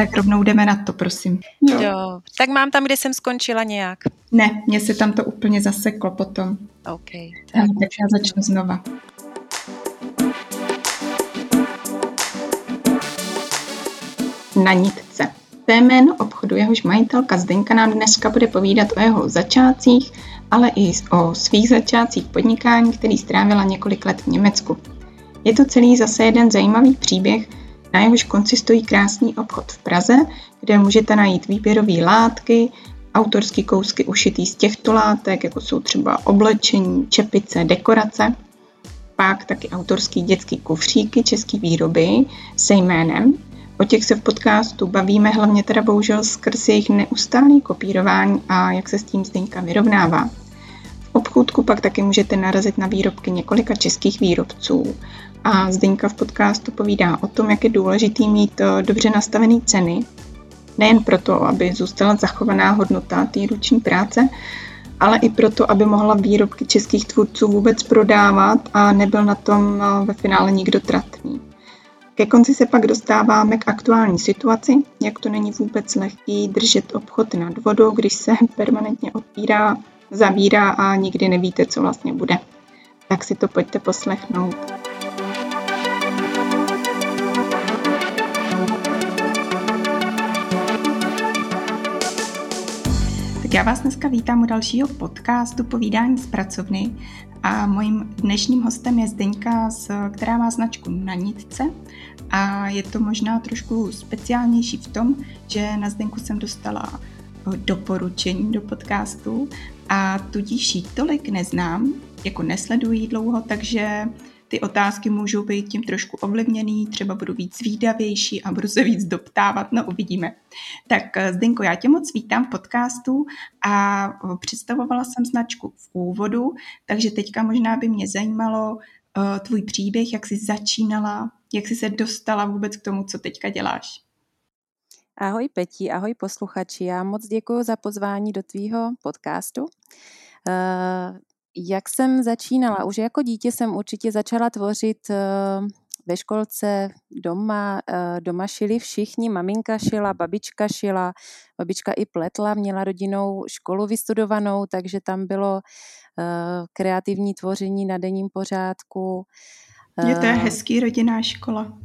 Tak rovnou jdeme na to, prosím. Jo. jo. Tak mám tam, kde jsem skončila nějak. Ne, mně se tam to úplně zaseklo potom. OK. Tak, tak já začnu znova. Na nitce. To je jméno obchodu, jehož majitelka Zdenka nám dneska bude povídat o jeho začátcích, ale i o svých začátcích podnikání, který strávila několik let v Německu. Je to celý zase jeden zajímavý příběh, na jehož konci stojí krásný obchod v Praze, kde můžete najít výběrové látky, autorský kousky ušitý z těchto látek, jako jsou třeba oblečení, čepice, dekorace. Pak taky autorský dětský kufříky český výroby se jménem. O těch se v podcastu bavíme hlavně teda bohužel skrz jejich neustálý kopírování a jak se s tím Zdenka vyrovnává. Obchůdku pak taky můžete narazit na výrobky několika českých výrobců a Zdenka v podcastu povídá o tom, jak je důležitý mít eh, dobře nastavené ceny, nejen proto, aby zůstala zachovaná hodnota té ruční práce, ale i proto, aby mohla výrobky českých tvůrců vůbec prodávat a nebyl na tom eh, ve finále nikdo tratný. Ke konci se pak dostáváme k aktuální situaci, jak to není vůbec lehký držet obchod nad vodou, když se permanentně otvírá, zavírá a nikdy nevíte, co vlastně bude. Tak si to pojďte poslechnout. Tak já vás dneska vítám u dalšího podcastu Povídání z pracovny a mojím dnešním hostem je Zdeňka, která má značku na nitce a je to možná trošku speciálnější v tom, že na Zdenku jsem dostala doporučení do podcastu a tudíž ji tolik neznám, jako nesleduji dlouho, takže ty otázky můžou být tím trošku ovlivněný, třeba budu víc výdavější a budu se víc doptávat, no uvidíme. Tak Zdenko, já tě moc vítám v podcastu a představovala jsem značku v úvodu, takže teďka možná by mě zajímalo uh, tvůj příběh, jak jsi začínala, jak jsi se dostala vůbec k tomu, co teďka děláš. Ahoj Peti, ahoj posluchači. Já moc děkuji za pozvání do tvýho podcastu. Uh, jak jsem začínala? Už jako dítě jsem určitě začala tvořit uh, ve školce, doma, uh, doma šili všichni, maminka šila, babička šila, babička i pletla, měla rodinnou školu vystudovanou, takže tam bylo kreativní tvoření na denním pořádku. Je to hezký rodinná škola.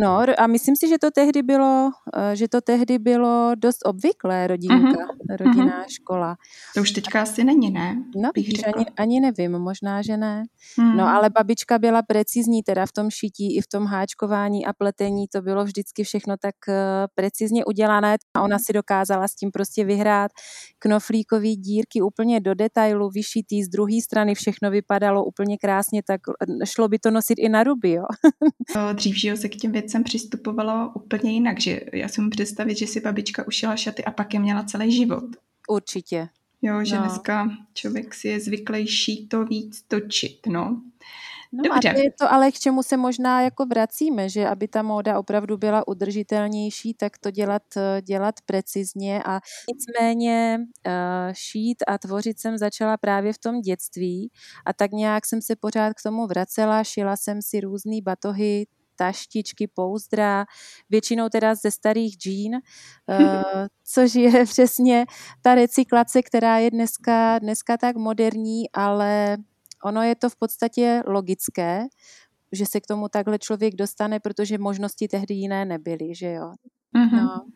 No a myslím si, že to tehdy bylo, eh, že to tehdy bylo dost obvyklé rodinka, uh-huh. rodinná uh-huh. škola. To už teďka asi není, ne? No, ani, ani nevím, možná, že ne. Uh-huh. No, ale babička byla precizní teda v tom šití i v tom háčkování a pletení, to bylo vždycky všechno tak uh, precizně udělané a ona si dokázala s tím prostě vyhrát knoflíkový dírky úplně do detailu, vyšitý z druhé strany, všechno vypadalo úplně krásně, tak šlo by to nosit i na ruby, jo. Dřív, se k těm věcem přistupovalo úplně jinak, že já si můžu představit, že si babička ušila šaty a pak je měla celý život. Určitě. Jo, že no. dneska člověk si je zvyklejší to víc točit, no. No Dobře. a to je to ale, k čemu se možná jako vracíme, že aby ta móda opravdu byla udržitelnější, tak to dělat, dělat precizně a nicméně uh, šít a tvořit jsem začala právě v tom dětství a tak nějak jsem se pořád k tomu vracela, šila jsem si různé batohy, taštičky, pouzdra, většinou teda ze starých džín, uh, což je přesně ta recyklace, která je dneska, dneska tak moderní, ale ono je to v podstatě logické, že se k tomu takhle člověk dostane, protože možnosti tehdy jiné nebyly, že jo. Mm-hmm. No,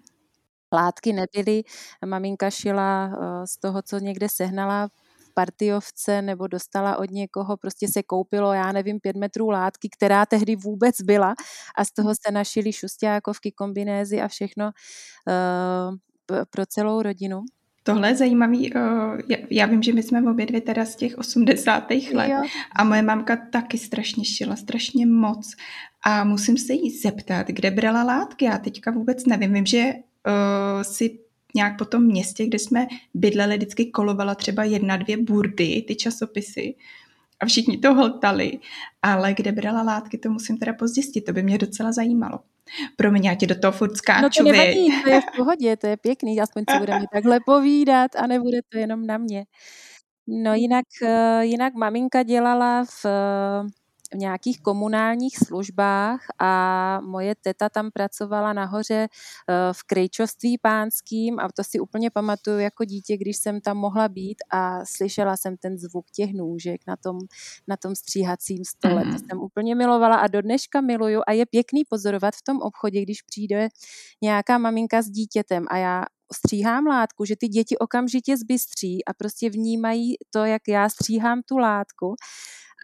látky nebyly, maminka šila uh, z toho, co někde sehnala partiovce nebo dostala od někoho, prostě se koupilo, já nevím, pět metrů látky, která tehdy vůbec byla a z toho se našili šustákovky, kombinézy a všechno uh, pro celou rodinu. Tohle je zajímavý. Já vím, že my jsme obě dvě teda z těch 80. let jo. a moje mamka taky strašně šila, strašně moc. A musím se jí zeptat, kde brala látky. Já teďka vůbec nevím. Vím, že uh, si nějak po tom městě, kde jsme bydleli, vždycky kolovala třeba jedna, dvě burdy, ty časopisy a všichni to hltali, ale kde brala látky, to musím teda pozjistit, to by mě docela zajímalo. Pro mě, já ti do toho furt skáču. No to nevadí, to je v pohodě, to je pěkný, aspoň si budeme takhle povídat a nebude to jenom na mě. No jinak, eh, jinak maminka dělala v v nějakých komunálních službách a moje teta tam pracovala nahoře eh, v krejčovství pánským a to si úplně pamatuju jako dítě, když jsem tam mohla být a slyšela jsem ten zvuk těch nůžek na tom, na tom stříhacím stole. Mm. To mhm. jsem úplně milovala a do dneška miluju a je pěkný pozorovat v tom obchodě, když přijde nějaká maminka s dítětem a já stříhám látku, že ty děti okamžitě zbystří a prostě vnímají to, jak já stříhám tu látku.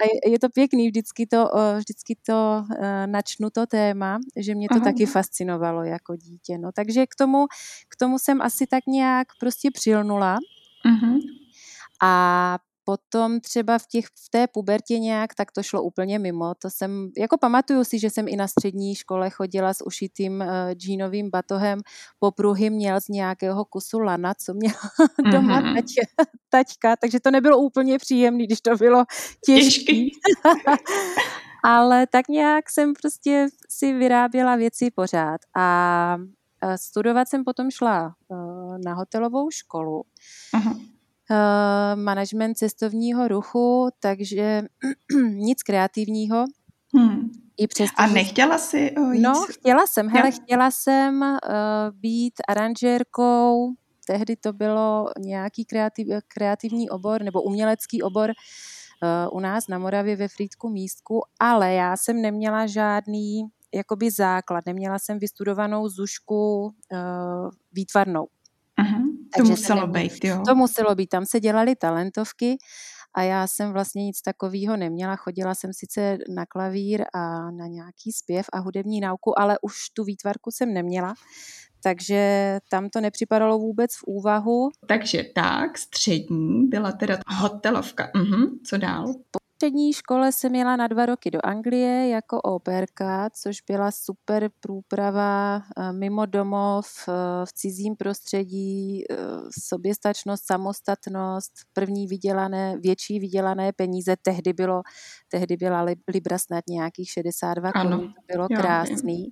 A je, to pěkný, vždycky to, vždycky to načnu to téma, že mě to Aha. taky fascinovalo jako dítě. No. Takže k tomu, k tomu jsem asi tak nějak prostě přilnula. Uh-huh. A potom třeba v, těch, v té pubertě nějak, tak to šlo úplně mimo. To jsem, jako pamatuju si, že jsem i na střední škole chodila s ušitým uh, džínovým batohem. Popruhy měl z nějakého kusu lana, co měl mm-hmm. doma tať, taťka, takže to nebylo úplně příjemné, když to bylo těžké. Ale tak nějak jsem prostě si vyráběla věci pořád. A studovat jsem potom šla uh, na hotelovou školu. Uh-huh uh, management cestovního ruchu, takže nic kreativního. Hmm. I přes A nechtěla jsi uh, jít? No, chtěla jsem. Hele, chtěla jsem uh, být aranžérkou, tehdy to bylo nějaký kreativ, kreativní obor nebo umělecký obor uh, u nás na Moravě ve Frýdku místku, ale já jsem neměla žádný jakoby základ, neměla jsem vystudovanou zušku uh, výtvarnou. Uh-huh. To muselo být, jo. To muselo být, tam se dělaly talentovky a já jsem vlastně nic takového neměla. Chodila jsem sice na klavír a na nějaký zpěv a hudební nauku, ale už tu výtvarku jsem neměla, takže tam to nepřipadalo vůbec v úvahu. Takže tak, střední byla teda hotelovka. Mhm, co dál? Střední škole jsem jela na dva roky do Anglie jako operka, což byla super průprava eh, mimo domov, eh, v cizím prostředí, eh, soběstačnost, samostatnost, první vydělané, větší vydělané peníze. Tehdy, bylo, tehdy byla Libra snad nějakých 62 korun, to bylo jo, krásný. Jo.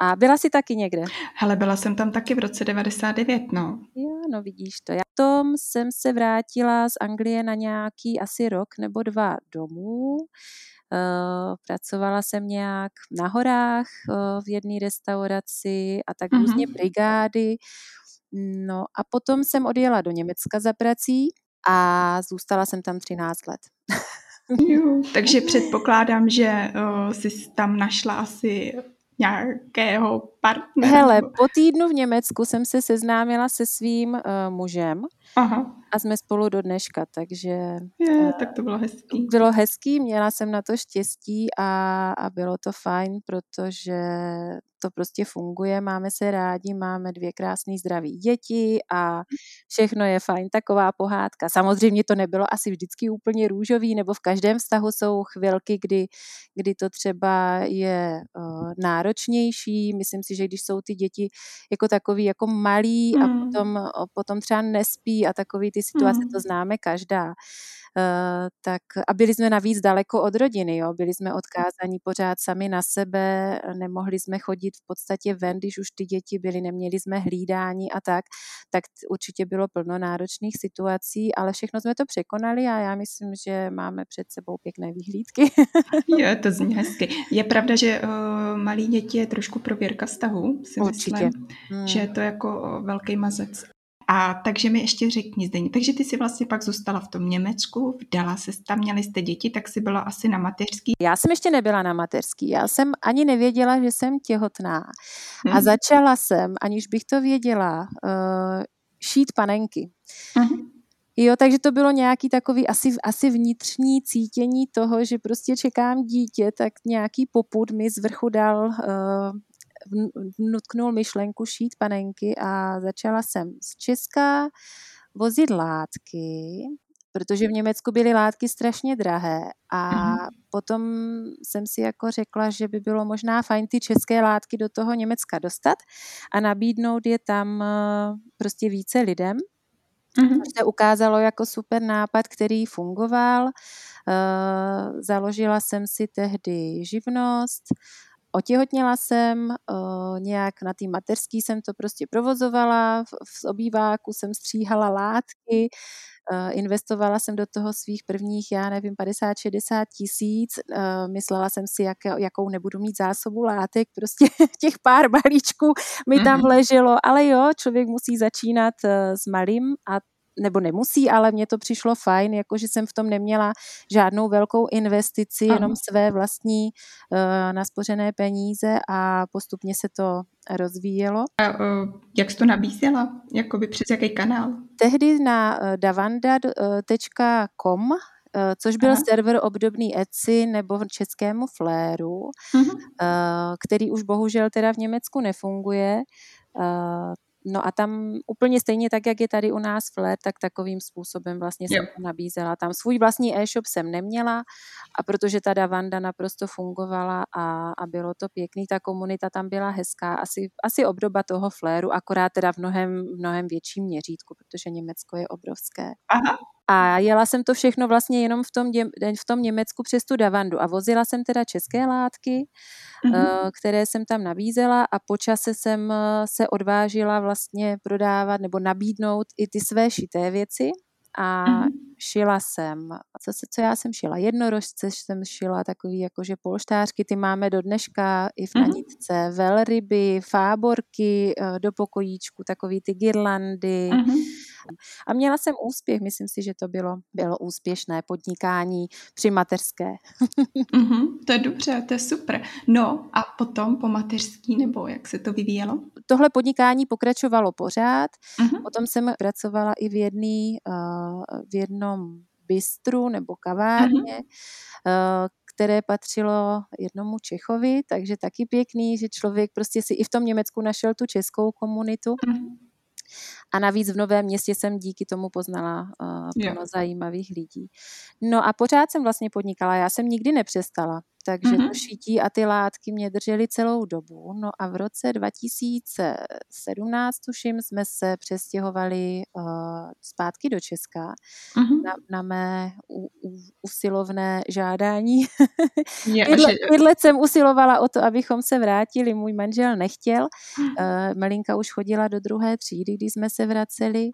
A byla jsi taky někde? Hele, byla jsem tam taky v roce 99, no. Jo, no vidíš to. Já tom jsem se vrátila z Anglie na nějaký asi rok nebo dva domů. Uh, pracovala jsem nějak na horách uh, v jedné restauraci a tak uh-huh. různě brigády. No a potom jsem odjela do Německa za prací a zůstala jsem tam 13 let. jo, takže předpokládám, že uh, jsi tam našla asi nějakého partnera? Hele, po týdnu v Německu jsem se seznámila se svým uh, mužem Aha. a jsme spolu do dneška, takže... Je, uh, tak to bylo hezký. Bylo hezký, měla jsem na to štěstí a, a bylo to fajn, protože to prostě funguje, máme se rádi, máme dvě krásné zdraví děti a všechno je fajn, taková pohádka. Samozřejmě to nebylo asi vždycky úplně růžový, nebo v každém vztahu jsou chvilky, kdy, kdy to třeba je uh, náročnější. Myslím si, že když jsou ty děti jako takový jako malí mm. a hmm. potom, potom třeba nespí a takový ty situace, mm. to známe každá. Eh, tak a byli jsme navíc daleko od rodiny, jo? byli jsme odkázaní pořád sami na sebe, nemohli jsme chodit v podstatě ven, když už ty děti byly, neměli jsme hlídání a tak, tak určitě bylo plno náročných situací, ale všechno jsme to překonali a já myslím, že máme před sebou pěkné vyhlídky. jo, to zní hezky. Je pravda, že uh, malí děti je trošku prověrka vztahu, si Určitě. myslím, hmm. že je to jako velký mazec. A takže mi ještě řekni, Zdení, takže ty si vlastně pak zůstala v tom Německu, vdala se tam, měli jste děti, tak si byla asi na mateřský. Já jsem ještě nebyla na mateřský, já jsem ani nevěděla, že jsem těhotná. Hmm. A začala jsem, aniž bych to věděla, uh, šít panenky. Hmm. Jo, takže to bylo nějaký takový asi, asi vnitřní cítění toho, že prostě čekám dítě, tak nějaký popud mi z vrchu dal uh, vnutknul myšlenku šít panenky a začala jsem z Česka vozit látky, protože v Německu byly látky strašně drahé a mm. potom jsem si jako řekla, že by bylo možná fajn ty české látky do toho Německa dostat a nabídnout je tam eh, prostě více lidem. Mm-hmm. To se ukázalo jako super nápad, který fungoval. Uh, založila jsem si tehdy živnost, otěhotněla jsem, uh, nějak na té mateřský jsem to prostě provozovala, v, v obýváku jsem stříhala látky, uh, investovala jsem do toho svých prvních, já nevím, 50-60 tisíc, uh, myslela jsem si, jak, jakou nebudu mít zásobu látek, prostě těch pár balíčků mi tam mhm. leželo, ale jo, člověk musí začínat s malým a nebo nemusí, ale mně to přišlo fajn, jakože jsem v tom neměla žádnou velkou investici, Aha. jenom své vlastní uh, naspořené peníze a postupně se to rozvíjelo. A uh, jak jsi to nabízela? Jakoby přes jaký kanál? Tehdy na uh, davanda.com což byl Aha. server obdobný Etsy nebo českému Fléru, uh-huh. který už bohužel teda v Německu nefunguje. No a tam úplně stejně tak, jak je tady u nás Flair, tak takovým způsobem vlastně jsem to nabízela. Tam svůj vlastní e-shop jsem neměla a protože ta Davanda naprosto fungovala a, a bylo to pěkný, ta komunita tam byla hezká, asi, asi obdoba toho Flairu, akorát teda v mnohem, mnohem větším měřítku, protože Německo je obrovské. Aha. A jela jsem to všechno vlastně jenom v tom, v tom Německu přes tu Davandu a vozila jsem teda české látky, mm-hmm. které jsem tam nabízela a po čase jsem eh, se odvážila vlastně prodávat nebo nabídnout i ty své šité věci a mm-hmm. šila jsem, co, se, co já jsem šila, jednorožce jsem šila, takový jakože polštářky, ty máme do dneška i v mm-hmm. nanitce, velryby, fáborky eh, do pokojíčku, takový ty girlandy, mm-hmm a měla jsem úspěch, myslím si, že to bylo, bylo úspěšné podnikání při mateřské. mm-hmm, to je dobře, to je super. No a potom po mateřský, nebo jak se to vyvíjelo? Tohle podnikání pokračovalo pořád, mm-hmm. potom jsem pracovala i v, jedný, uh, v jednom bistru nebo kavárně, mm-hmm. které patřilo jednomu Čechovi, takže taky pěkný, že člověk prostě si i v tom Německu našel tu českou komunitu. Mm-hmm. A navíc v Novém městě jsem díky tomu poznala uh, plno zajímavých lidí. No a pořád jsem vlastně podnikala, já jsem nikdy nepřestala takže mm-hmm. to šití a ty látky mě držely celou dobu. No a v roce 2017, tuším, jsme se přestěhovali uh, zpátky do Česka mm-hmm. na, na mé u, u, usilovné žádání. Bydlet jsem usilovala o to, abychom se vrátili. Můj manžel nechtěl. Uh, Melinka už chodila do druhé třídy, když jsme se vraceli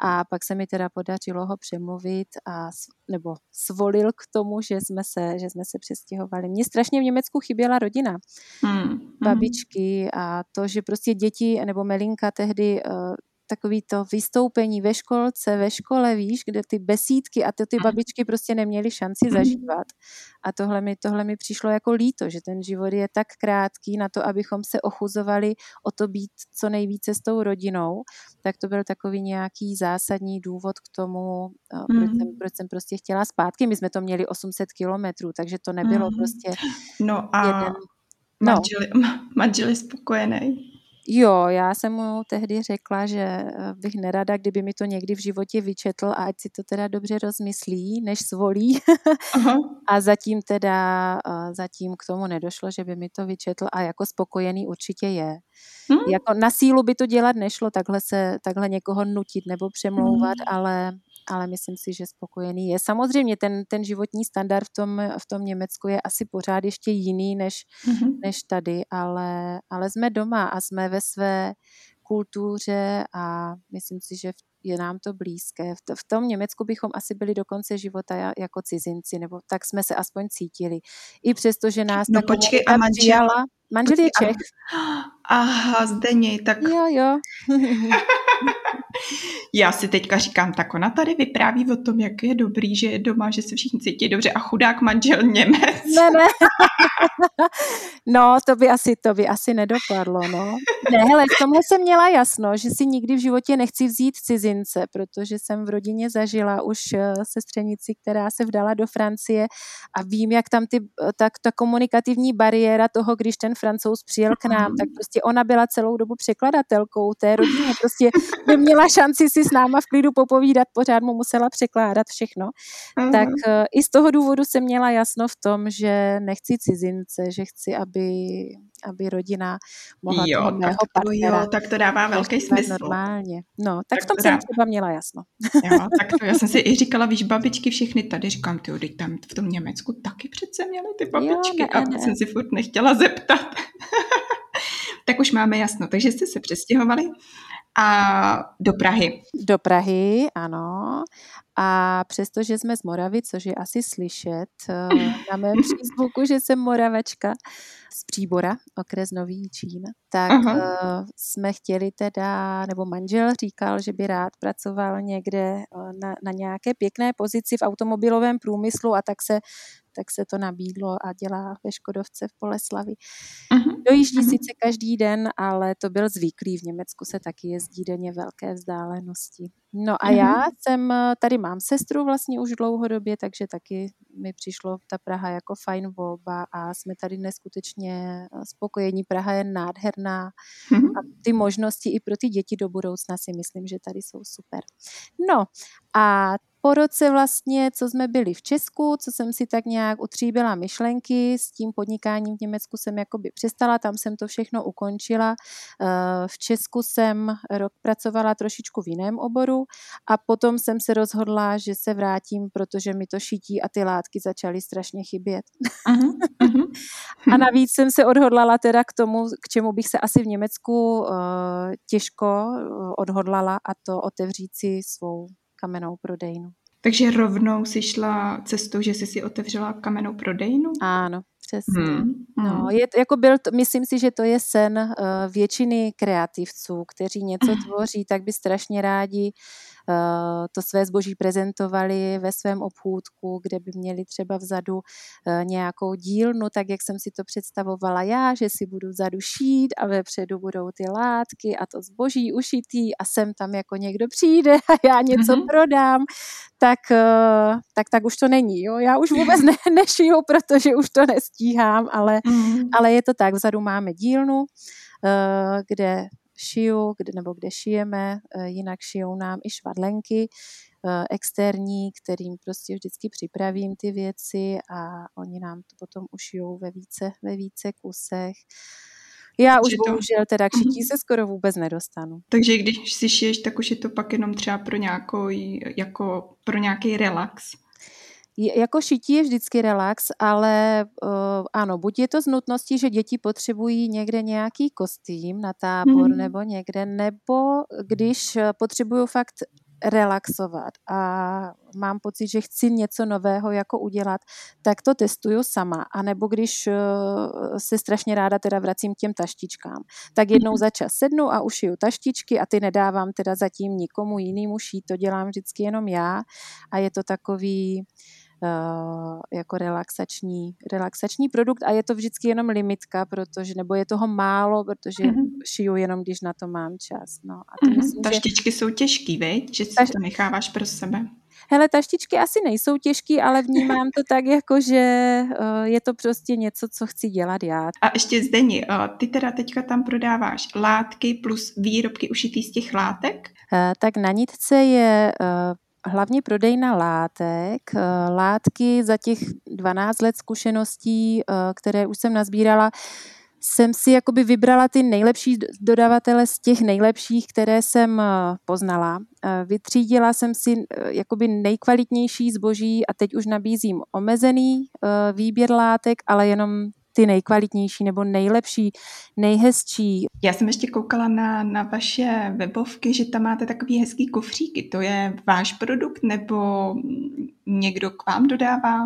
a pak se mi teda podařilo ho přemluvit a nebo svolil k tomu, že jsme se, že jsme se přestěhovali mně strašně v Německu chyběla rodina. Hmm. Babičky a to, že prostě děti nebo Melinka tehdy uh, takový to vystoupení ve školce, ve škole, víš, kde ty besídky a to ty babičky prostě neměly šanci zažívat. A tohle mi, tohle mi přišlo jako líto, že ten život je tak krátký na to, abychom se ochuzovali o to být co nejvíce s tou rodinou. Tak to byl takový nějaký zásadní důvod k tomu, proč, jsem, proč jsem prostě chtěla zpátky. My jsme to měli 800 kilometrů, takže to nebylo prostě No a jeden... No. Manžel, manžel je spokojený. Jo, já jsem mu tehdy řekla, že eh, bych nerada, kdyby mi to někdy v životě vyčetl a ať si to teda dobře rozmyslí, než svolí. Aha. a zatím teda, eh, zatím k tomu nedošlo, že by mi to vyčetl a jako spokojený určitě je. Hmm? Jako na sílu by to dělat nešlo, takhle se, takhle někoho nutit nebo přemlouvat, hmm. ale ale myslím si, že spokojený je. Samozřejmě ten, ten životní standard v tom, v tom Německu je asi pořád ještě jiný než, mm-hmm. než tady, ale, ale jsme doma a jsme ve své kultuře a myslím si, že je nám to blízké. V tom Německu bychom asi byli do konce života jako cizinci, nebo tak jsme se aspoň cítili. I přesto, že nás no, počkej, a manžel, přijala. Manžel je Čech. Aha, Zdeni, tak... Jo, jo. Já si teďka říkám, tak ona tady vypráví o tom, jak je dobrý, že je doma, že se všichni cítí dobře a chudák manžel Němec. Ne, ne. No, to by asi, to by asi nedopadlo, no. Ne, hele, v tomhle jsem měla jasno, že si nikdy v životě nechci vzít cizince, protože jsem v rodině zažila už eh, sestřenici, která se vdala do Francie a vím, jak tam ty, eh, tak ta komunikativní bariéra toho, když ten francouz přijel k nám, tak prostě ona byla celou dobu překladatelkou té rodině, prostě neměla šanci si s náma v klidu popovídat, pořád mu musela překládat všechno. Uh-huh. Tak uh, i z toho důvodu jsem měla jasno v tom, že nechci cizince, že chci, aby, aby rodina mohla jo, toho mého tak to, partnera. Jo, tak to dává velký smysl. Normálně. No, tak, tak v tom jsem třeba měla jasno. Jo, tak to já jsem si i říkala, víš, babičky všechny tady, říkám, ty teď tam v tom Německu taky přece měly ty babičky jo, ne, a ne. jsem si furt nechtěla zeptat. tak už máme jasno. Takže jste se přestěhovali a do Prahy. Do Prahy, ano. A přestože jsme z Moravy, což je asi slyšet eh, na mém přízvuku, že jsem Moravačka z Příbora, okres Nový Čín, tak Aha. Eh, jsme chtěli teda, nebo manžel říkal, že by rád pracoval někde eh, na, na nějaké pěkné pozici v automobilovém průmyslu a tak se tak se to nabídlo a dělá ve Škodovce v Poleslavi. Uh-huh. Dojíždí uh-huh. sice každý den, ale to byl zvyklý. V Německu se taky jezdí denně velké vzdálenosti. No a já jsem, tady mám sestru vlastně už dlouhodobě, takže taky mi přišlo ta Praha jako fajn volba a jsme tady neskutečně spokojení. Praha je nádherná uh-huh. a ty možnosti i pro ty děti do budoucna si myslím, že tady jsou super. No a po roce vlastně, co jsme byli v Česku, co jsem si tak nějak utříbila myšlenky, s tím podnikáním v Německu jsem jakoby přestala, tam jsem to všechno ukončila. Eh, v Česku jsem rok pracovala trošičku v jiném oboru a potom jsem se rozhodla, že se vrátím, protože mi to šití a ty látky začaly strašně chybět. Uh-huh, uh-huh. a navíc jsem se odhodlala teda k tomu, k čemu bych se asi v Německu uh, těžko eh, odhodlala a to otevřít si svou kamennou prodejnu. Takže rovnou si šla cestou, že jsi si otevřela kamennou prodejnu? Ano, přesně. Hmm. No, hmm. je, jako byl, myslím si, že to je sen uh, většiny kreativců, kteří něco tvoří, tak by strašně rádi to své zboží prezentovali ve svém obchůdku, kde by měli třeba vzadu eh, nějakou dílnu, tak jak jsem si to představovala já, že si budu vzadu šít a vepředu budou ty látky a to zboží ušitý a sem tam jako někdo přijde a já něco mm-hmm. prodám, tak, eh, tak, tak už to není. Jo? Já už vůbec ne, nešiju, protože už to nestíhám, ale, mm-hmm. ale je to tak, vzadu máme dílnu, kde šiju, kde, nebo kde šijeme, eh, jinak šijou nám i švadlenky eh, externí, kterým prostě vždycky připravím ty věci a oni nám to potom ušijou ve více, ve více kusech. Já už to... bohužel teda k šití mhm. se skoro vůbec nedostanu. Takže když si šiješ, tak už je to pak jenom třeba pro nějakou, jako pro nějaký relax jako šití je vždycky relax, ale uh, ano, buď je to z nutnosti, že děti potřebují někde nějaký kostým na tábor mm. nebo někde, nebo když eh, potřebují fakt relaxovat a mám pocit, že chci něco nového jako udělat, tak to testuju sama. A nebo když uh, se strašně ráda teda vracím k těm taštičkám, tak jednou mhm. za čas sednu a ušiju taštičky a ty nedávám teda zatím nikomu jinému šít, to dělám vždycky jenom já a je to takový Uh, jako relaxační, relaxační produkt a je to vždycky jenom limitka, protože, nebo je toho málo, protože mm-hmm. šiju jenom, když na to mám čas. No, a to mm-hmm. myslím, Taštičky že... jsou těžký, veď? Že si Taš... to necháváš pro sebe. Hele, taštičky asi nejsou těžký, ale vnímám to tak, jako že uh, je to prostě něco, co chci dělat já. A ještě Zdeni, uh, ty teda teďka tam prodáváš látky plus výrobky ušitý z těch látek? Tak na nitce je hlavně prodejna látek. Eh, látky za těch 12 let zkušeností, eh, které už jsem nazbírala, jsem si jakoby vybrala ty nejlepší dodavatele z těch nejlepších, které jsem eh, poznala. Vytřídila jsem si jakoby nejkvalitnější zboží a teď už nabízím omezený výběr látek, ale jenom ty nejkvalitnější nebo nejlepší, nejhezčí. Já jsem ještě koukala na, na vaše webovky, že tam máte takový hezký kufříky. To je váš produkt nebo někdo k vám dodává?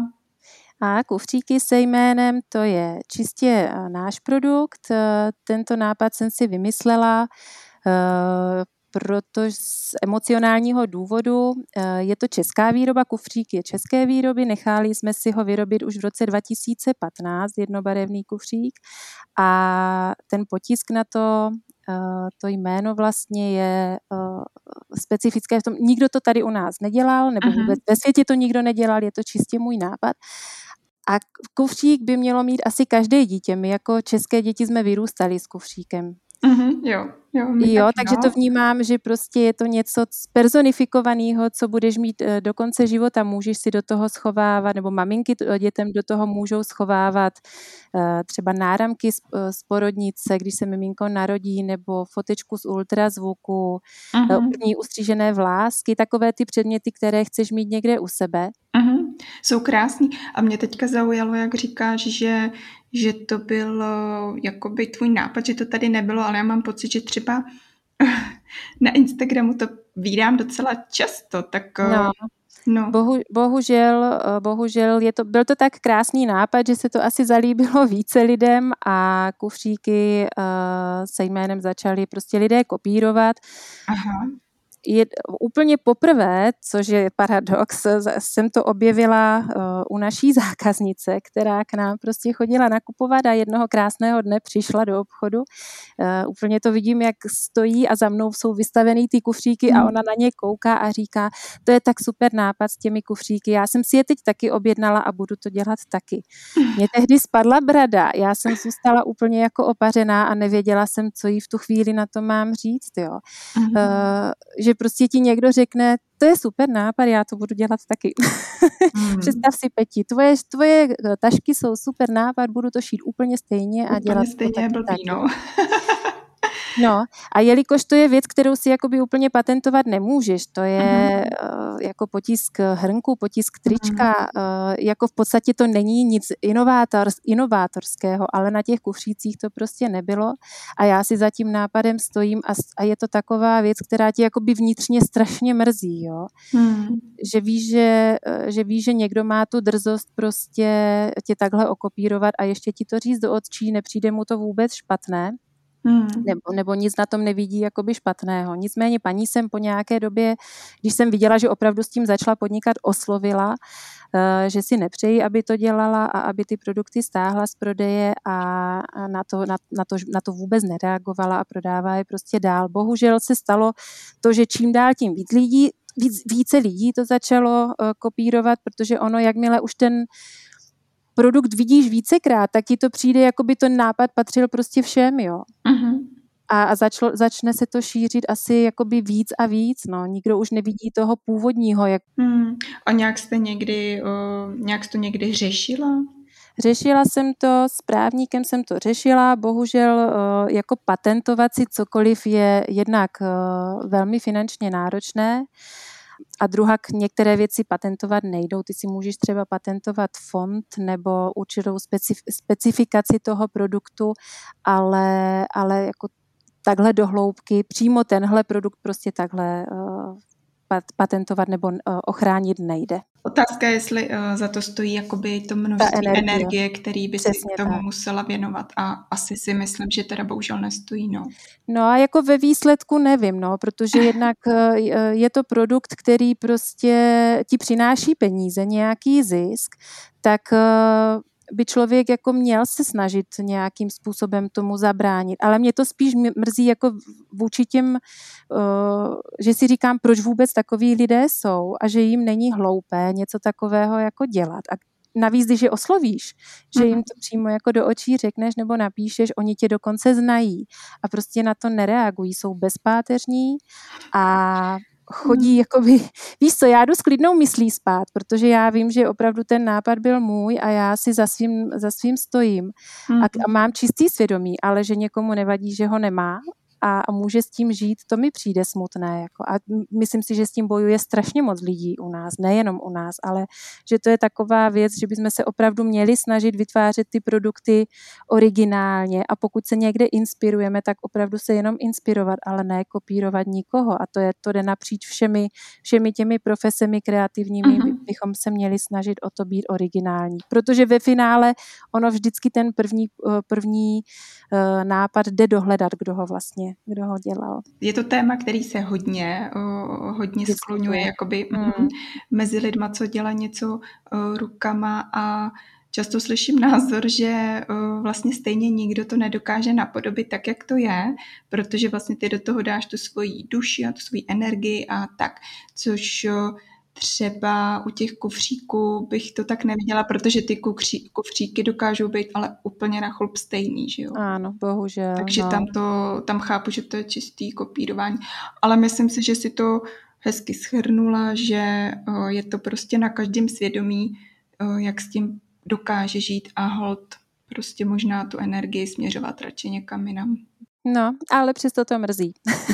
A kufříky se jménem, to je čistě eh, náš produkt. Eh, tento nápad jsem si vymyslela protože z emocionálního důvodu eh, je to česká výroba, kufřík je české výroby, nechali jsme si ho vyrobit už v roce 2015, jednobarevný kufřík a ten potisk na to, eh, to jméno vlastně je eh, specifické v tom, nikdo to tady u nás nedělal, nebo vůbec ve světě to nikdo nedělal, je to čistě můj nápad. A kufřík by mělo mít asi každé dítě. My jako české děti jsme vyrůstali s kufříkem. Mm-hmm, jo, jo, jo tak, takže no. to vnímám, že prostě je to něco personifikovaného, co budeš mít eh, do konce života, můžeš si do toho schovávat, nebo maminky dětem do toho můžou schovávat eh, třeba náramky z, eh, z porodnice, když se miminko narodí, nebo fotečku z ultrazvuku, uh-huh. první ustřížené vlásky, takové ty předměty, které chceš mít někde u sebe. Uh-huh. Jsou krásný. A mě teďka zaujalo, jak říkáš, že že to byl jakoby tvůj nápad, že to tady nebylo, ale já mám pocit, že třeba na Instagramu to vídám docela často, tak no. No. Bohu, bohužel, bohužel je to, byl to tak krásný nápad, že se to asi zalíbilo více lidem a kufříky uh, se jménem začali prostě lidé kopírovat. Aha je úplně poprvé, což je paradox, jsem to objevila uh, u naší zákaznice, která k nám prostě chodila nakupovat a jednoho krásného dne přišla do obchodu. Uh, úplně to vidím, jak stojí a za mnou jsou vystavený ty kufříky a hmm. ona na ně kouká a říká, to je tak super nápad s těmi kufříky, já jsem si je teď taky objednala a budu to dělat taky. Mě tehdy spadla brada, já jsem zůstala úplně jako opařená a nevěděla jsem, co jí v tu chvíli na to mám říct, jo. Uh, že prostě ti někdo řekne, to je super nápad, já to budu dělat taky. Mm. Představ si, Peti, tvoje, tvoje tašky jsou super nápad, budu to šít úplně stejně a úplně dělat stejně to taky, blbý, taky. no. No a jelikož to je věc, kterou si jakoby úplně patentovat nemůžeš, to je uh-huh. uh, jako potisk hrnku, potisk trička, uh-huh. uh, jako v podstatě to není nic inovátor, inovátorského, ale na těch kufřících to prostě nebylo a já si za tím nápadem stojím a, a je to taková věc, která ti jakoby vnitřně strašně mrzí, jo. Uh-huh. Že víš, že, uh, že víš, že někdo má tu drzost prostě tě takhle okopírovat a ještě ti to říct do očí, nepřijde mu to vůbec špatné. Hmm. Nebo, nebo nic na tom nevidí jakoby špatného. Nicméně paní jsem po nějaké době, když jsem viděla, že opravdu s tím začala podnikat, oslovila, uh, že si nepřejí, aby to dělala a aby ty produkty stáhla z prodeje a, na, to, na, na, to, na to vůbec nereagovala a prodává je prostě dál. Bohužel se stalo to, že čím dál tím víc lidí, víc, více lidí to začalo uh, kopírovat, protože ono, jakmile už ten produkt vidíš vícekrát, tak ti to přijde, jako by ten nápad patřil prostě všem, jo. Uh-huh. A, a začlo, začne se to šířit asi jakoby víc a víc, no. Nikdo už nevidí toho původního. Jak... Hmm. A nějak jste někdy, uh, nějak jste to někdy řešila? Řešila jsem to, s právníkem jsem to řešila, bohužel jako patentovat si cokoliv je jednak velmi finančně náročné. A druhá, některé věci patentovat nejdou. Ty si můžeš třeba patentovat fond nebo určitou specif- specifikaci toho produktu, ale, ale jako takhle do hloubky, přímo tenhle produkt prostě takhle uh, patentovat nebo uh, ochránit nejde. Otázka je, jestli uh, za to stojí jakoby to množství energie, energie, který by Přesně si tomu tak. musela věnovat a asi si myslím, že teda bohužel nestojí, no. No a jako ve výsledku nevím, no, protože jednak uh, je to produkt, který prostě ti přináší peníze, nějaký zisk, tak uh, by člověk jako měl se snažit nějakým způsobem tomu zabránit. Ale mě to spíš mrzí jako vůči těm, uh, že si říkám, proč vůbec takový lidé jsou a že jim není hloupé něco takového jako dělat. A navíc, když je oslovíš, že jim to přímo jako do očí řekneš nebo napíšeš, oni tě dokonce znají a prostě na to nereagují, jsou bezpáteřní a chodí, hmm. jakoby, víš co, já jdu s klidnou myslí spát, protože já vím, že opravdu ten nápad byl můj a já si za svým, za svým stojím a, a mám čistý svědomí, ale že někomu nevadí, že ho nemá a, a může s tím žít, to mi přijde smutné. Jako. A myslím si, že s tím bojuje strašně moc lidí u nás, nejenom u nás, ale že to je taková věc, že bychom se opravdu měli snažit vytvářet ty produkty originálně a pokud se někde inspirujeme, tak opravdu se jenom inspirovat, ale ne kopírovat nikoho. A to je to jde napříč všemi, všemi těmi profesemi kreativními, uh-huh. bychom se měli snažit o to být originální. Protože ve finále ono vždycky ten první, eh, první uh, nápad jde dohledat, kdo ho vlastně kdo ho dělal. Je to téma, který se hodně, hodně skloňuje jakoby mm. mezi lidma, co dělá něco rukama a často slyším názor, že vlastně stejně nikdo to nedokáže napodobit tak, jak to je, protože vlastně ty do toho dáš tu svoji duši a tu svoji energii a tak, což třeba u těch kufříků bych to tak neviděla, protože ty kufří, kufříky dokážou být ale úplně na chlub stejný, že jo? Ano, bohužel. Takže no. tam, to, tam chápu, že to je čistý kopírování. Ale myslím si, že si to hezky schrnula, že je to prostě na každém svědomí, jak s tím dokáže žít a hold prostě možná tu energii směřovat radši někam jinam. No, ale přesto to mrzí.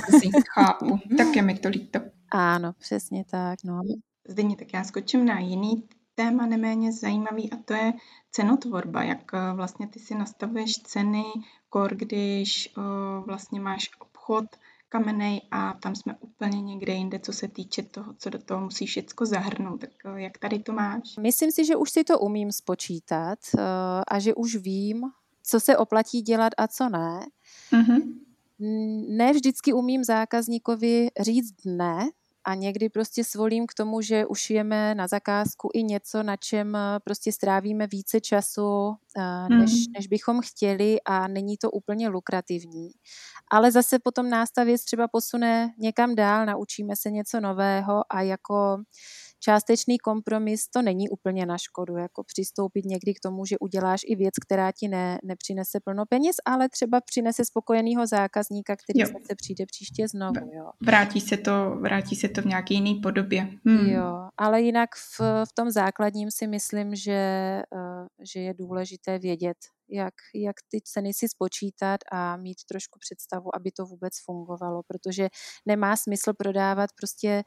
Mrzí, chápu. Tak je mi to líto. Ano, přesně tak. No. Zdeně, tak já skočím na jiný téma neméně zajímavý a to je cenotvorba, jak vlastně ty si nastavuješ ceny, kor, když vlastně máš obchod kamenej a tam jsme úplně někde jinde, co se týče toho, co do toho musíš všechno zahrnout. Tak jak tady to máš? Myslím si, že už si to umím spočítat a že už vím, co se oplatí dělat a co ne. Mm-hmm. Ne vždycky umím zákazníkovi říct ne, a někdy prostě svolím k tomu, že ušijeme na zakázku i něco, na čem prostě strávíme více času, než, mm. než bychom chtěli a není to úplně lukrativní. Ale zase potom nás ta věc třeba posune někam dál, naučíme se něco nového a jako částečný kompromis to není úplně na škodu, jako přistoupit někdy k tomu, že uděláš i věc, která ti ne, nepřinese plno peněz, ale třeba přinese spokojenýho zákazníka, který jo. se přijde příště znovu. Jo. Vrátí, se to, vrátí se to v nějaké jiné podobě. Hmm. Jo, ale jinak v, v tom základním si myslím, že, uh, že je důležité vědět, jak, jak ty ceny si spočítat a mít trošku představu, aby to vůbec fungovalo, protože nemá smysl prodávat prostě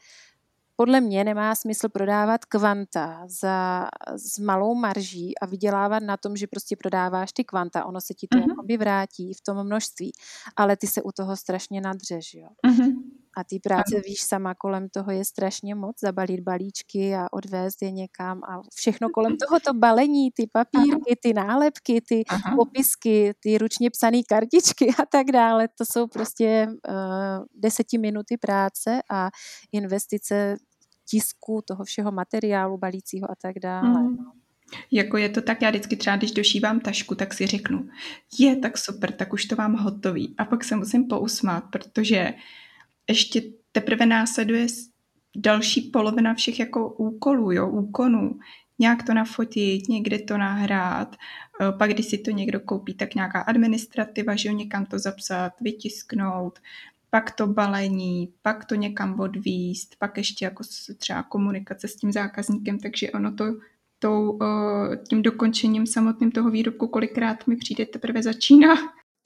podle mě nemá smysl prodávat kvanta za, s malou marží a vydělávat na tom, že prostě prodáváš ty kvanta, ono se ti to mm-hmm. vrátí v tom množství, ale ty se u toho strašně nadřeš, jo. Mm-hmm. A ty práce, ano. víš, sama kolem toho je strašně moc, zabalit balíčky a odvést je někam a všechno kolem tohoto balení, ty papírky, ty nálepky, ty Aha. popisky, ty ručně psané kartičky a tak dále, to jsou prostě uh, deseti minuty práce a investice tisku, toho všeho materiálu balícího a tak dále. Mm. No. Jako je to tak, já vždycky třeba, když došívám tašku, tak si řeknu, je tak super, tak už to mám hotový. A pak se musím pousmát, protože ještě teprve následuje další polovina všech jako úkolů, jo, úkonů. Nějak to nafotit, někde to nahrát, e, pak když si to někdo koupí, tak nějaká administrativa, že jo, někam to zapsat, vytisknout, pak to balení, pak to někam odvíst, pak ještě jako třeba komunikace s tím zákazníkem, takže ono to tou, e, tím dokončením samotným toho výrobku kolikrát mi přijde teprve začíná.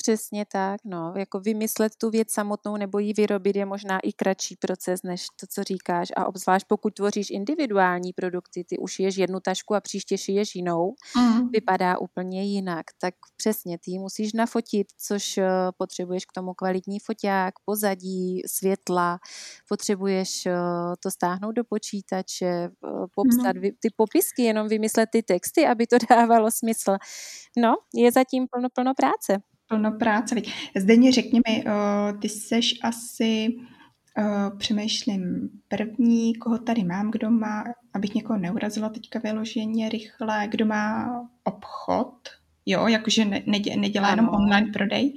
Přesně tak, no, jako vymyslet tu věc samotnou nebo ji vyrobit je možná i kratší proces, než to, co říkáš a obzvlášť pokud tvoříš individuální produkty, ty už ješ jednu tašku a příště šiješ jinou, mm. vypadá úplně jinak, tak přesně ty musíš nafotit, což uh, potřebuješ k tomu kvalitní foťák, pozadí, světla, potřebuješ uh, to stáhnout do počítače, uh, popsat mm. ty popisky, jenom vymyslet ty texty, aby to dávalo smysl. No, je zatím plno, plno práce plno práce. Zdeně, řekni mi, ty seš asi, přemýšlím, první, koho tady mám, kdo má, abych někoho neurazila teďka vyloženě rychle, kdo má obchod, jo, jakože ne, nedělá ano. jenom online prodej,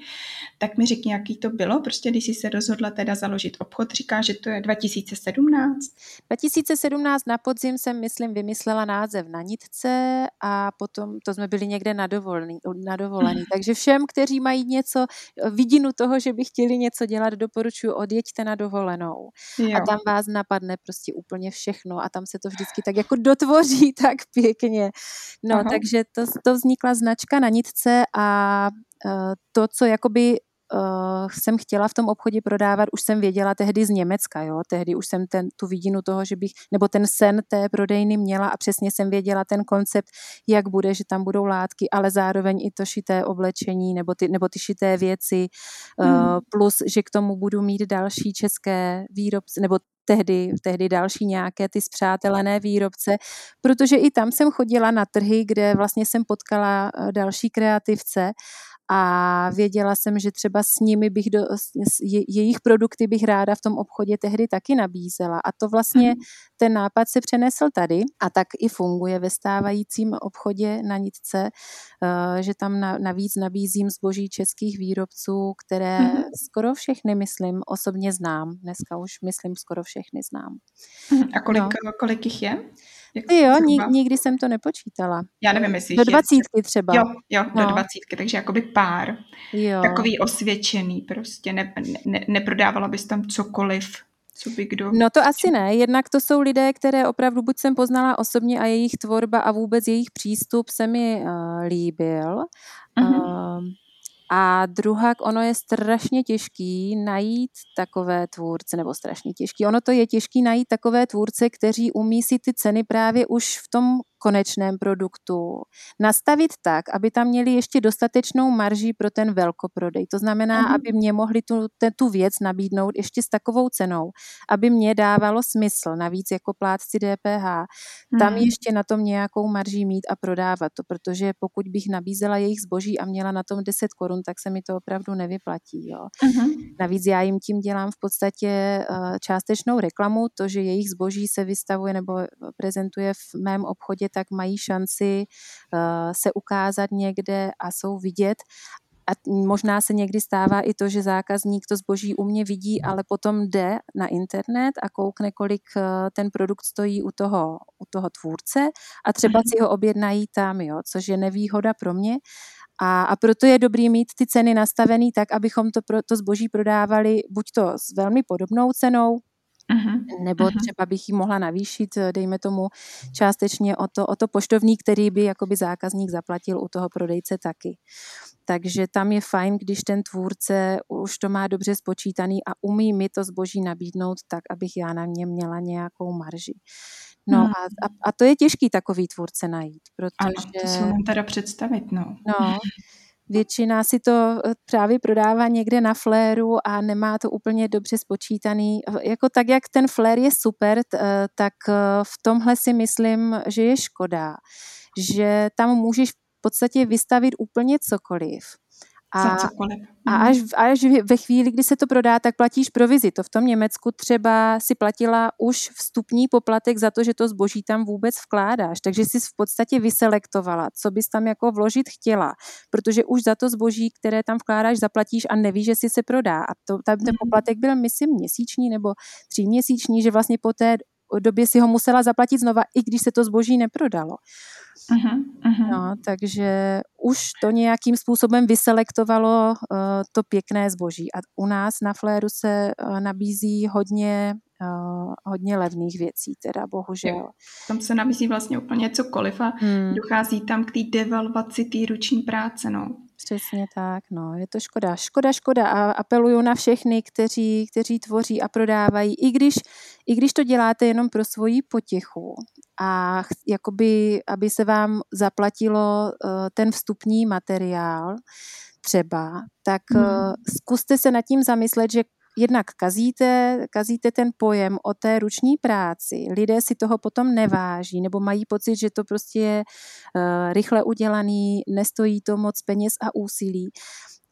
tak mi řekni, jaký to bylo, prostě když jsi se rozhodla teda založit obchod, říká, že to je 2017. 2017 na podzim jsem, myslím, vymyslela název na nitce a potom to jsme byli někde na dovolený, na dovolený. Mm. takže všem, kteří mají něco, vidinu toho, že by chtěli něco dělat, doporučuji, odjeďte na dovolenou. Jo. A tam vás napadne prostě úplně všechno a tam se to vždycky tak jako dotvoří tak pěkně. No, Aha. takže to, to vznikla značka na nitce a uh, to, co jakoby uh, jsem chtěla v tom obchodě prodávat, už jsem věděla tehdy z Německa, jo, tehdy už jsem ten, tu vidinu toho, že bych, nebo ten sen té prodejny měla a přesně jsem věděla ten koncept, jak bude, že tam budou látky, ale zároveň i to šité oblečení nebo ty, nebo ty šité věci, uh, plus, že k tomu budu mít další české výrobce, nebo tehdy, tehdy další nějaké ty zpřátelené výrobce, protože i tam jsem chodila na trhy, kde vlastně jsem potkala eh, další kreativce a věděla jsem, že třeba s nimi bych do, je, jejich produkty bych ráda v tom obchodě tehdy taky nabízela. A to vlastně, ten nápad se přenesl tady a tak i funguje ve stávajícím obchodě na nitce, eh, že tam navíc nabízím zboží českých výrobců, které mm-hmm. skoro všechny, myslím, osobně znám. Dneska už, myslím, skoro všechny znám. Mhm. A kolik, no. kolik jich je? Jak jo, ni, nikdy jsem to nepočítala. Já nevím, jestli Do dvacítky třeba. Jo, jo, no. do dvacítky, takže jakoby pár. Jo. Takový osvědčený prostě, ne, ne, neprodávala bys tam cokoliv, co by kdo... No to asi ne, jednak to jsou lidé, které opravdu buď jsem poznala osobně a jejich tvorba a vůbec jejich přístup se mi uh, líbil. Uh-huh. Uh, a druhá, ono je strašně těžký najít takové tvůrce, nebo strašně těžký, ono to je těžký najít takové tvůrce, kteří umí si ty ceny právě už v tom konečném produktu nastavit tak, aby tam měli ještě dostatečnou marži pro ten velkoprodej. To znamená, mm. aby mě mohli tu, tu věc nabídnout ještě s takovou cenou, aby mě dávalo smysl, navíc jako plátci DPH, mm. tam mhm. ještě na tom nějakou marží mít a prodávat to, protože pokud bych nabízela jejich zboží a měla na tom 10 korun, tak se mi to opravdu nevyplatí. Jo. Mm. Navíc já jim tím dělám v podstatě uh, částečnou reklamu, to, že jejich zboží se vystavuje nebo prezentuje v mém obchodě, tak mají šanci uh, se ukázat někde a jsou vidět a možná se někdy stává i to, že zákazník to zboží u mě vidí, ale potom jde na internet a koukne, kolik eh, ten produkt stojí u toho, u toho tvůrce a třeba mhm. si ho objednají tam, jo, což je nevýhoda pro mě. A, a proto je dobrý mít ty ceny nastavený tak, abychom to, pro, to zboží prodávali buď to s velmi podobnou cenou, Uh-huh. Nebo uh-huh. třeba bych ji mohla navýšit, eh, dejme tomu, částečně o to, o to poštovní, který by jakoby zákazník zaplatil u toho prodejce taky. Takže tam je fajn, když ten tvůrce už to má dobře spočítaný a umí mi to zboží nabídnout tak, abych já na mě měla nějakou marži. No hmm. a, a, to je těžký takový tvůrce najít, protože... Ano, to si mám teda představit, no. No, Většina si to eh, právě prodává někde na fléru a nemá to úplně dobře spočítaný. Jako tak, jak ten flér je super, eh, tak eh, v tomhle si myslím, že je škoda, že tam můžeš v podstatě vystavit úplně cokoliv. A, a až, až ve chvíli, kdy se to prodá, tak platíš provizi. To v tom Německu třeba si platila už vstupní poplatek za to, že to zboží tam vůbec vkládáš. Takže jsi v podstatě vyselektovala, co bys tam jako vložit chtěla. Protože už za to zboží, které tam vkládáš, zaplatíš a nevíš, že si se prodá. A to, tam ten mhm. poplatek byl, myslím, měsíční nebo tříměsíční, že vlastně po té době si ho musela zaplatit znova, i když se to zboží neprodalo. Uh-huh, uh-huh. No, takže už to nějakým způsobem vyselektovalo uh, to pěkné zboží. A u nás na Fléru se uh, nabízí hodně uh, hodně levných věcí, teda bohužel. Jo. Tam se nabízí vlastně úplně cokoliv a hmm. dochází tam k té devalvaci té ruční práce, no. Přesně tak, no, je to škoda. Škoda, škoda a apeluju na všechny, kteří, kteří tvoří a prodávají, i když, i když to děláte jenom pro svoji potěchu a jakoby, aby se vám zaplatilo uh, ten vstupní materiál třeba, tak uh, zkuste se nad tím zamyslet, že jednak kazíte, kazíte ten pojem o té ruční práci. Lidé si toho potom neváží nebo mají pocit, že to prostě je uh, rychle udělaný, nestojí to moc peněz a úsilí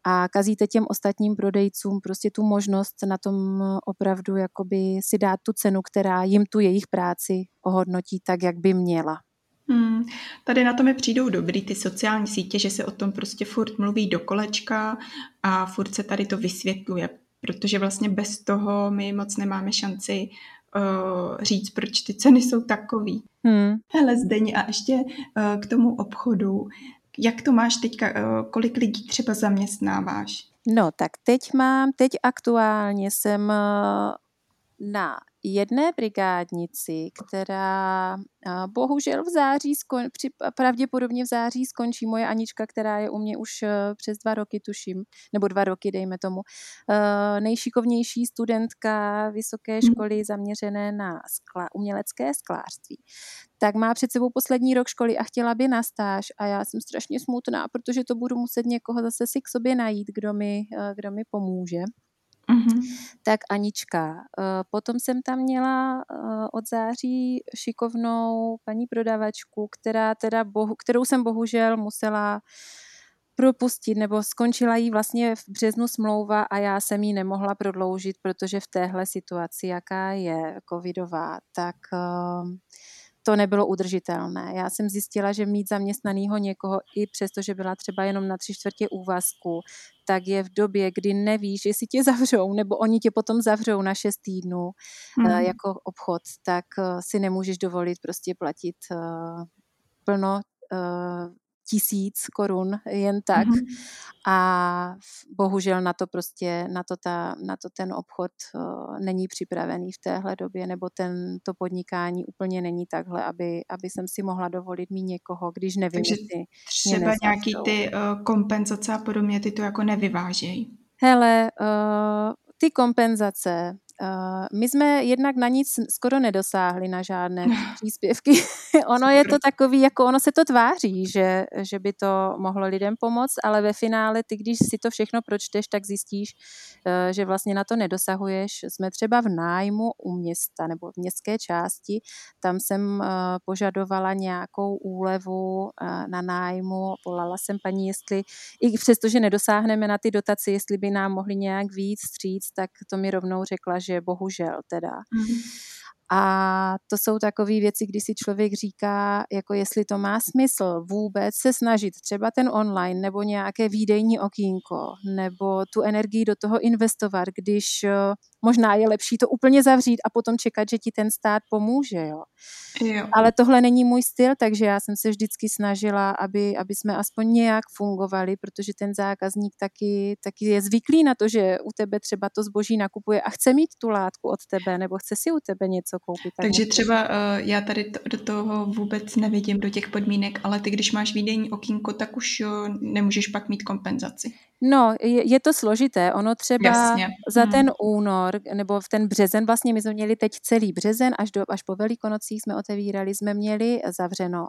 a kazíte těm ostatním prodejcům prostě tu možnost na tom opravdu jakoby si dát tu cenu, která jim tu jejich práci ohodnotí tak, jak by měla. Hmm, tady na to mi přijdou dobrý ty sociální sítě, že se o tom prostě furt mluví do kolečka a furt se tady to vysvětluje protože vlastně bez toho my moc nemáme šanci uh, říct, proč ty ceny jsou takový. Hmm. Hele, Zdeň, a ještě uh, k tomu obchodu. Jak to máš teďka, uh, kolik lidí třeba zaměstnáváš? No, tak teď mám, teď aktuálně jsem na jedné brigádnici, která bohužel v září, skon, při, pravděpodobně v září skončí moje Anička, která je u mě už e, přes dva roky, tuším, nebo dva roky, dejme tomu, e, nejšikovnější studentka vysoké mhm. školy zaměřené na skla, umělecké sklářství. Tak má před sebou poslední rok školy a chtěla by na stáž a já jsem strašně smutná, protože to budu muset někoho zase si k sobě najít, kdo mi, e, kdo mi pomůže. Mm-hmm. Tak Anička. Eh, potom jsem tam měla eh, od září šikovnou paní prodavačku, která teda bohu, kterou jsem bohužel musela propustit, nebo skončila jí vlastně v březnu smlouva a já jsem ji nemohla prodloužit, protože v téhle situaci, jaká je covidová, tak uh, to nebylo udržitelné. Já jsem zjistila, že mít zaměstnanýho někoho, i přesto, že byla třeba jenom na tři čtvrtě úvazku, tak je v době, kdy nevíš, jestli tě zavřou, nebo oni tě potom zavřou na šest týdnů mm. jako obchod, tak eh, si nemůžeš dovolit prostě platit eh, plno tisíc korun jen tak. Mm-hmm. A bohužel na to prostě, na to, ta, na to ten obchod uh, není připravený v téhle době, nebo ten, to podnikání úplně není takhle, aby, aby jsem si mohla dovolit mít někoho, když nevím, Takže třeba nějaký ty uh, kompenzace a podobně, ty to jako nevyvážejí. Hele, uh, ty kompenzace, my jsme jednak na nic skoro nedosáhli, na žádné příspěvky. ono je to takový, jako ono se to tváří, že, že by to mohlo lidem pomoct, ale ve finále ty, když si to všechno pročteš, tak zjistíš, uh, že vlastně na to nedosahuješ. Jsme třeba v nájmu u města nebo v městské části, tam jsem uh, požadovala nějakou úlevu na nájmu, volala jsem paní, jestli, i přesto, že nedosáhneme na ty dotace, jestli by nám mohli nějak víc stříc, tak to mi rovnou řekla, že bohužel teda. Mm-hmm. A to jsou takové věci, kdy si člověk říká, jako jestli to má smysl vůbec se snažit třeba ten online nebo nějaké výdejní okýnko nebo tu energii do toho investovat, když možná je lepší to úplně zavřít a potom čekat, že ti ten stát pomůže. Jo. Jo. Ale tohle není můj styl, takže já jsem se vždycky snažila, aby, aby jsme aspoň nějak fungovali, protože ten zákazník taky, taky je zvyklý na to, že u tebe třeba to zboží nakupuje a chce mít tu látku od tebe nebo chce si u tebe něco koupit. Tak takže třeba uh, já tady to, do toho vůbec nevidím, do těch podmínek, ale ty, když máš výdejní okýnko, tak už uh, nemůžeš pak mít kompenzaci. No, je, je to složité. Ono třeba Jasně. za hmm. ten únor nebo v ten březen, vlastně my jsme měli teď celý březen, až, do, až po velikonocích jsme otevírali, jsme měli zavřeno.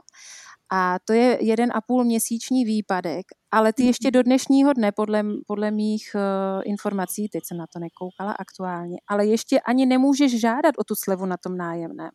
A to je jeden a půl měsíční výpadek, ale ty ještě do dnešního dne, podle, podle mých uh, informací, teď jsem na to nekoukala aktuálně, ale ještě ani nemůžeš žádat o tu slevu na tom nájemném.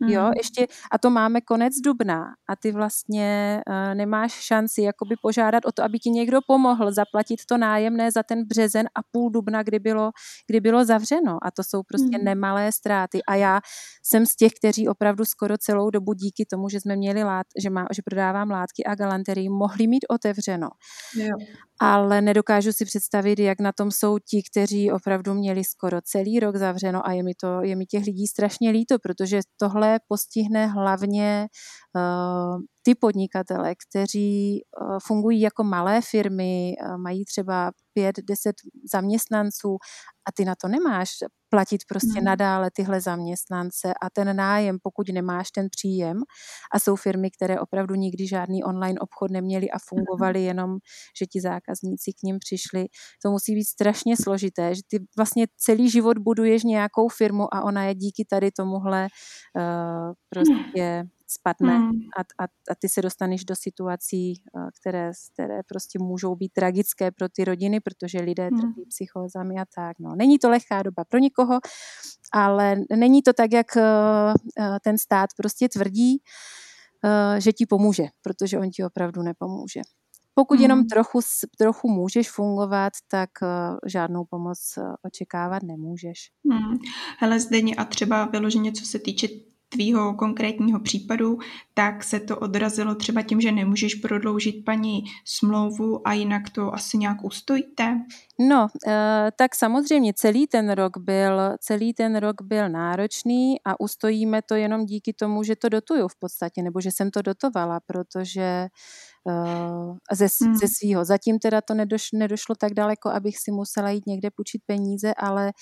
Mm. Jo, ještě, a to máme konec dubna a ty vlastně uh, nemáš šanci jakoby požádat o to, aby ti někdo pomohl zaplatit to nájemné za ten březen a půl dubna, kdy bylo, kdy bylo zavřeno a to jsou prostě mm. nemalé ztráty a já jsem z těch, kteří opravdu skoro celou dobu díky tomu, že jsme měli lát, že, má, že prodávám látky a galanterii, mohli mít otevřeno. Jo ale nedokážu si představit, jak na tom jsou ti, kteří opravdu měli skoro celý rok zavřeno a je mi, to, je mi těch lidí strašně líto, protože tohle postihne hlavně uh, ty podnikatele, kteří uh, fungují jako malé firmy, uh, mají třeba pět, deset zaměstnanců a ty na to nemáš platit prostě hmm. nadále tyhle zaměstnance a ten nájem, pokud nemáš ten příjem a jsou firmy, které opravdu nikdy žádný online obchod neměly a fungovaly hmm. jenom, že ti zákazníci k ním přišli, to musí být strašně složité, že ty vlastně celý život buduješ nějakou firmu a ona je díky tady tomuhle uh, prostě spadne hmm. a, a, a ty se dostaneš do situací, eh, které, které prostě můžou být tragické pro ty rodiny, protože lidé hmm. trpí psychózami a tak. No. Není to lehká doba pro nikoho, ale není to tak, jak eh, eh, ten stát prostě tvrdí, že ti pomůže, protože on ti opravdu nepomůže. Pokud jenom hmm. trochu, trochu můžeš fungovat, tak žádnou pomoc očekávat nemůžeš. Hmm. Hele, Zdeně, a třeba vyloženě, co se týče tvýho konkrétního případu, tak se to odrazilo třeba tím, že nemůžeš prodloužit paní smlouvu a jinak to asi nějak ustojíte? No, eh, tak samozřejmě celý ten rok byl, celý ten rok byl náročný a ustojíme to jenom díky tomu, že to dotuju v podstatě, nebo že jsem to dotovala, protože eh, ze, hmm. ze svýho. Zatím teda to nedoš, nedošlo tak daleko, abych si musela jít někde půjčit peníze, ale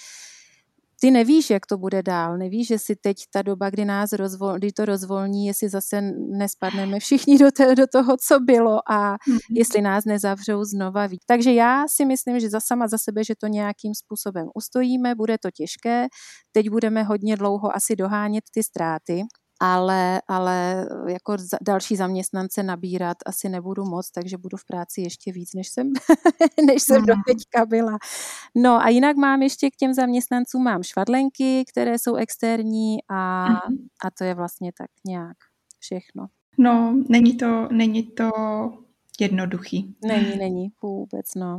ty nevíš, jak to bude dál, nevíš, že si teď ta doba, kdy nás rozvol, kdy to rozvolní, jestli zase nespadneme všichni do, te, do toho, co bylo a mm-hmm. jestli nás nezavřou znova víc. Takže já si myslím, že za sama za sebe, že to nějakým způsobem ustojíme, bude to těžké, teď budeme hodně dlouho asi dohánět ty ztráty, ale, ale jako další zaměstnance nabírat asi nebudu moc, takže budu v práci ještě víc, než jsem, než jsem do teďka byla. No a jinak mám ještě k těm zaměstnancům, mám švadlenky, které jsou externí a, mhm. a to je vlastně tak nějak všechno. No, není to, není to jednoduchý. Není, není vůbec, no.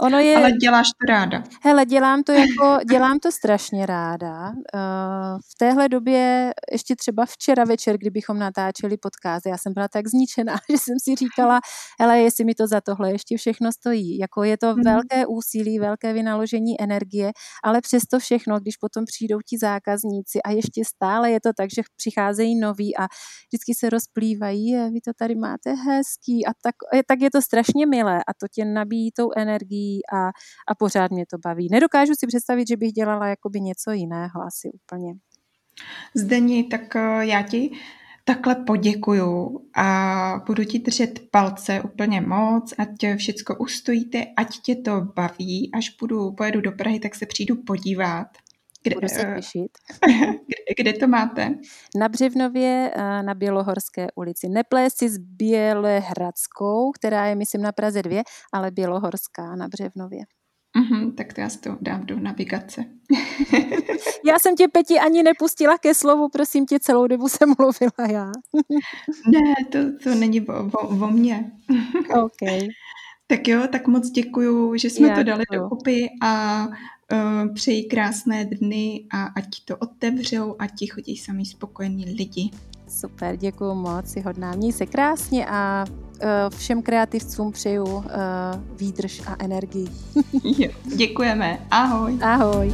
Ono je... Ale děláš to ráda. Hele, dělám to jako, dělám to strašně ráda. Uh, v téhle době, ještě třeba včera večer, kdybychom natáčeli podcast, já jsem byla tak zničená, že jsem si říkala, hele, jestli mi to za tohle ještě všechno stojí. Jako je to hmm. velké úsilí, velké vynaložení energie, ale přesto všechno, když potom přijdou ti zákazníci a ještě stále je to tak, že přicházejí noví a vždycky se rozplývají, je, vy to tady máte hezký a tak tak je to strašně milé a to tě nabíjí tou energií a, a pořád mě to baví. Nedokážu si představit, že bych dělala jakoby něco jiného asi úplně. Zdení, tak eh, já ti takhle poděkuju a budu ti držet palce úplně moc, ať všecko ustojíte, ať tě to baví, až budu, pojedu do Prahy, tak se přijdu podívat. Kde, Budu se eh, těšit. Kde, to máte? Na Břevnově eh, na Bělohorské ulici. Neplést si s Bělehradskou, která je, myslím, na Praze 2, ale Bělohorská na Břevnově. Mm-hmm, tak to já si to dám do navigace. já jsem tě, Peti, ani nepustila ke slovu, prosím tě, celou dobu jsem mluvila já. ne, to, to není o, o, o mně. OK. Tak jo, tak moc děkuju, že jsme já to dali do dokupy a uh, přeji krásné dny a ať to otevřou a ti chodí sami spokojení lidi. Super, děkuji moc, si hodná. Měj se krásně a uh, všem kreativcům přeju uh, výdrž a energii. jo, děkujeme. Ahoj. Ahoj.